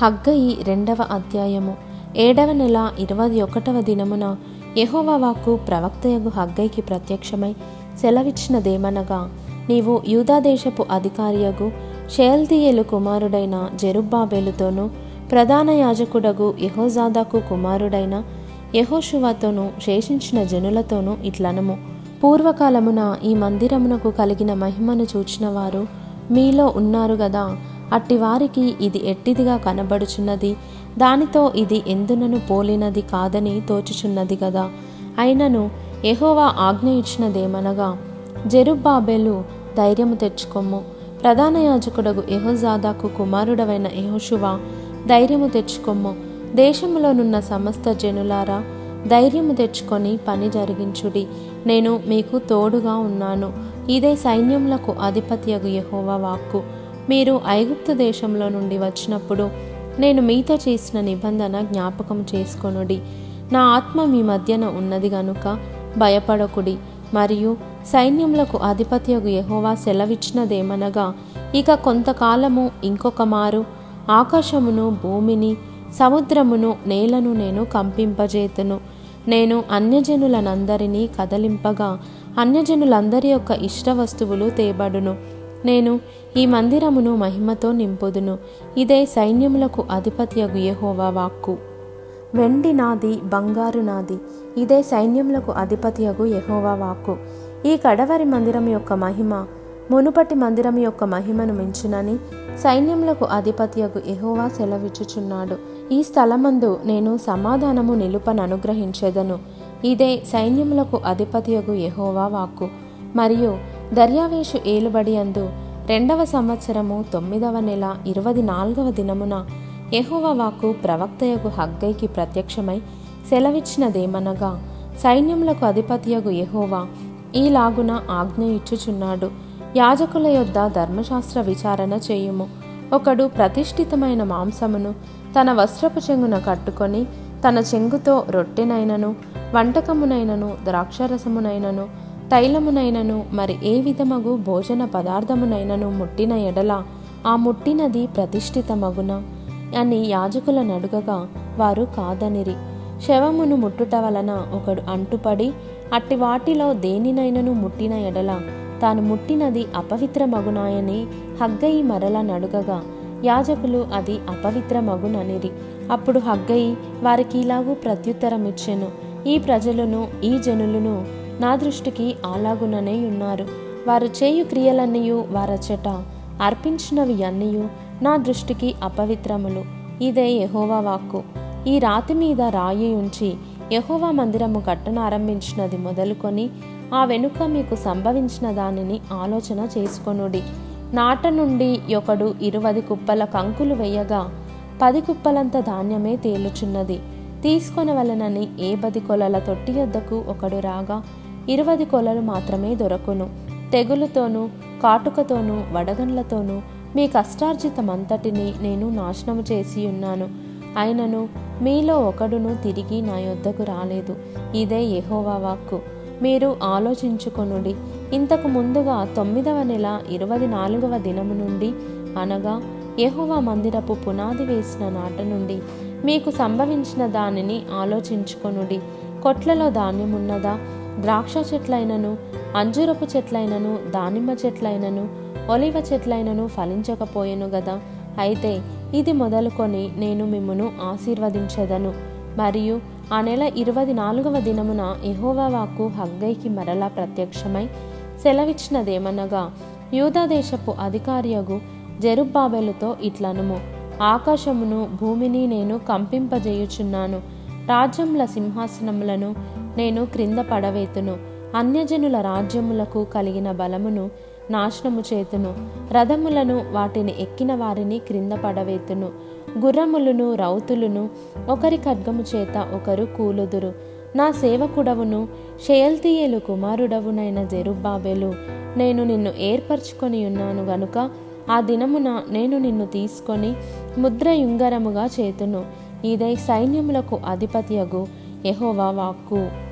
హగ్గయి రెండవ అధ్యాయము. ఏడవ నెల ఇరవై ఒకటవ దినమున యహోవాకు ప్రవక్తయగు హగ్గైకి ప్రత్యక్షమై సెలవిచ్చినదేమనగా నీవు యూదాదేశపు అధికారియగు షేల్దియేలు కుమారుడైన జెరుబ్బాబేలుతోనూ ప్రధాన యాజకుడగు యహోజాదాకు కుమారుడైన యెహోషువతోనూ శేషించిన జనులతోనూ ఇట్లనము. పూర్వకాలమున ఈ మందిరమునకు కలిగిన మహిమను చూచిన వారు మీలో ఉన్నారు గదా అట్టి వారికి ఇది ఎట్టిదిగా కనబడుచున్నది? దానితో ఇది ఎందునను పోలినది కాదని తోచుచున్నది కదా అయినను ఎహోవా ఆజ్ఞ ఇచ్చినదేమనగా జెరుబ్బాబెలు ధైర్యము తెచ్చుకొమ్ము. ప్రధాన యాజకుడగు ఎహోజాదాకు కుమారుడవైన ఎహోషువా ధైర్యము తెచ్చుకొమ్ము. దేశంలోనున్న సమస్త జనులారా ధైర్యము తెచ్చుకొని పని జరిగించుడి. నేను మీకు తోడుగా ఉన్నాను. ఇదే సైన్యములకు అధిపత్యగు యెహోవా వాక్కు. మీరు ఐగుప్తు దేశంలో నుండి వచ్చినప్పుడు నేను మీతో చేసిన నిబంధన జ్ఞాపకం చేసుకొనుడి. నా ఆత్మ మీ మధ్యన ఉన్నది గనుక భయపడకుడి. మరియు సైన్యములకు అధిపత్యగు యహోవా సెలవిచ్చినదేమనగా ఇక కొంతకాలము ఇంకొక మారు. ఆకాశమును భూమిని సముద్రమును నేలను నేను కంపింపజేతును. నేను అన్యజనులనందరినీ కదలింపగా అన్యజనులందరి యొక్క ఇష్ట వస్తువులు తేబడును. నేను ఈ మందిరమును మహిమతో నింపుదును. ఇదే సైన్యములకు అధిపత్యగు యెహోవా వాక్కు. వెండి నాది బంగారు నాది ఇదే సైన్యములకు అధిపత్యగు యహోవా వాక్కు. ఈ కడవరి మందిరం యొక్క మహిమ మునుపటి మందిరం యొక్క మహిమను మించునని సైన్యములకు అధిపత్యగు ఎహోవా సెలవిచ్చుచున్నాడు. ఈ స్థలమందు నేను సమాధానము నిలుపను అనుగ్రహించెదను. ఇదే సైన్యములకు అధిపతియగు ఎహోవా వాక్కు. మరియు దర్యావేషు ఏలుబడి అందు రెండవ సంవత్సరము తొమ్మిదవ నెల ఇరవై నాలుగవ దినమున యెహోవా ప్రవక్తయగు హగ్గైకి ప్రత్యక్షమై సెలవిచ్చినదేమనగా సైన్యములకు అధిపత్యగు యెహోవా ఈలాగున ఆజ్ఞ ఇచ్చుచున్నాడు. యాజకుల యొద్ద ధర్మశాస్త్ర విచారణ చేయుము. ఒకడు ప్రతిష్ఠితమైన మాంసమును తన వస్త్రపు చెంగున కట్టుకొని తన చెంగుతో రొట్టెనైనను వంటకమునైనను ద్రాక్షరసమునైనను తైలమునైనను మరి ఏ విధమగు భోజన పదార్థమునైనను ముట్టిన ఎడల ఆ ముట్టినది ప్రతిష్ఠితమగున? అని యాజకులను అడుగగా వారు కాదనిరి. శవమును ముట్టుట వలన ఒకడు అంటుపడి అట్టి వాటిలో దేనినైనను ముట్టిన ఎడల తాను ముట్టినది అపవిత్రమగునాయని హగ్గయి మరల నడుగగా. యాజకులు అది అపవిత్రమగుననిరి. అప్పుడు హగ్గయి వారికి ఇలాగూ ప్రత్యుత్తరమిచ్చెను. ఈ ప్రజలను ఈ జనులను నా దృష్టికి అలాగుననే ఉన్నారు. వారు చేయు క్రియలన్నయు వారచట అర్పించినవి అన్నయు నా దృష్టికి అపవిత్రములు. ఇదే యహోవా వాక్కు. ఈ రాతి మీద రాయి ఉంచి యహోవా మందిరము కట్టనారంభించినది మొదలుకొని ఆ వెనుక మీకు సంభవించిన దానిని ఆలోచన చేసుకొనుడి. నాట నుండి ఒకడు ఇరువది కుప్పల కంకులు వేయగా పది కుప్పలంత ధాన్యమే తేలుచున్నది. తీసుకొనవలనని ఏ బది కొలల తొట్టి యొద్దకు ఒకడు రాగా ఇరువది కొలలు మాత్రమే దొరకును. తెగులుతోనూ కాటుకతోనూ వడగండ్లతోనూ మీ కష్టార్జితమంతటిని నేను నాశనము చేసి ఉన్నాను. అయినను మీలో ఒకడును తిరిగి నా యొద్దకు రాలేదు. ఇదే యహోవా వాక్కు. మీరు ఆలోచించుకొనుడి. ఇంతకు ముందుగా తొమ్మిదవ నెల ఇరవై నాలుగవ దినము నుండి అనగా యహోవా మందిరపు పునాది వేసిన నాట నుండి మీకు సంభవించిన దానిని ఆలోచించుకొనుడి. కొట్లలో ధాన్యమున్నదా? ద్రాక్ష చెట్లైనను అంజూరపు చెట్లైనను దానిమ్మ చెట్లైనను ఒలివ చెట్లైనను ఫలించకపోయెను గదా. అయితే ఇది మొదలుకొని నేను మిమ్మను ఆశీర్వదించెదను. మరియు ఆ నెల ఇరవై నాలుగవ దినమున ఎహోవాకు హగ్గైకి మరలా ప్రత్యక్షమై సెలవిచ్చినదేమనగా యూదాదేశపు అధికారియగు జెరుబ్బాబెలుతో ఇట్లనుము. ఆకాశమును భూమిని నేను కంపింపజేయుచున్నాను. రాజ్యముల సింహాసనములను నేను క్రింద పడవేతును. అన్యజనుల రాజ్యములకు కలిగిన బలమును నాశనము చేతును. రథములను వాటిని ఎక్కిన వారిని క్రింద పడవేతును. గుర్రములను రౌతులను ఒకరి ఖడ్గము చేత ఒకరు కూలుదురు. నా సేవకుడవును షేల్తీయేలు కుమారుడవునైన జెరుబ్బాబెలు నేను నిన్ను ఏర్పరచుకొని ఉన్నాను గనుక ఆ దినమున నేను నిన్ను తీసుకొని ముద్రయుంగరముగా చేతును. ఇదే సైన్యములకు అధిపత్యగు యహోవా వాక్కు.